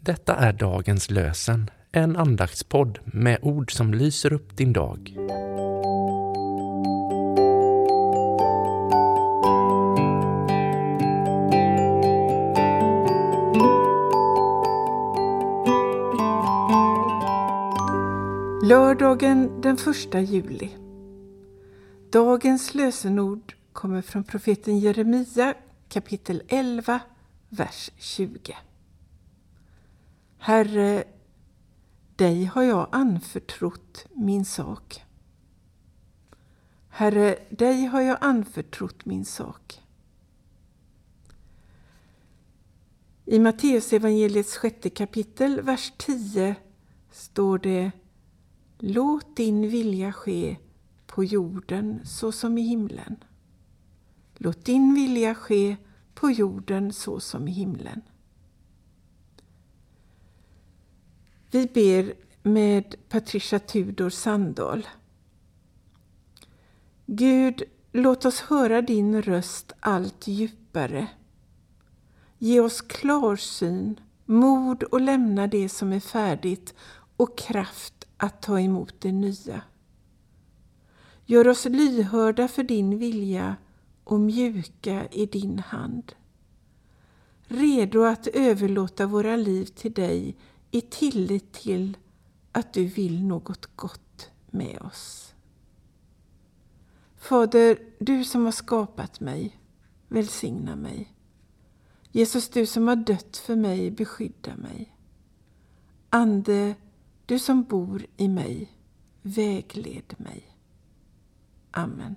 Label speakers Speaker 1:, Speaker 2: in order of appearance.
Speaker 1: Detta är dagens lösen, en andaktspodd med ord som lyser upp din dag.
Speaker 2: Lördagen den 1 juli. Dagens lösenord kommer från profeten Jeremia kapitel 11, vers 20. Herre, dig har jag anförtrott min sak. Herre, dig har jag anförtrott min sak. I Matteusevangeliets sjätte kapitel, vers 10 står det Låt din vilja ske på jorden så som i himlen. Låt din vilja ske på jorden så som i himlen. Vi ber med Patricia Tudor Sandahl. Gud, låt oss höra din röst allt djupare. Ge oss klarsyn, mod och lämna det som är färdigt och kraft att ta emot det nya. Gör oss lyhörda för din vilja och mjuka i din hand. Redo att överlåta våra liv till dig i tillit till att du vill något gott med oss. Fader, du som har skapat mig, välsigna mig. Jesus, du som har dött för mig, beskydda mig. Ande, du som bor i mig, vägled mig. Amen.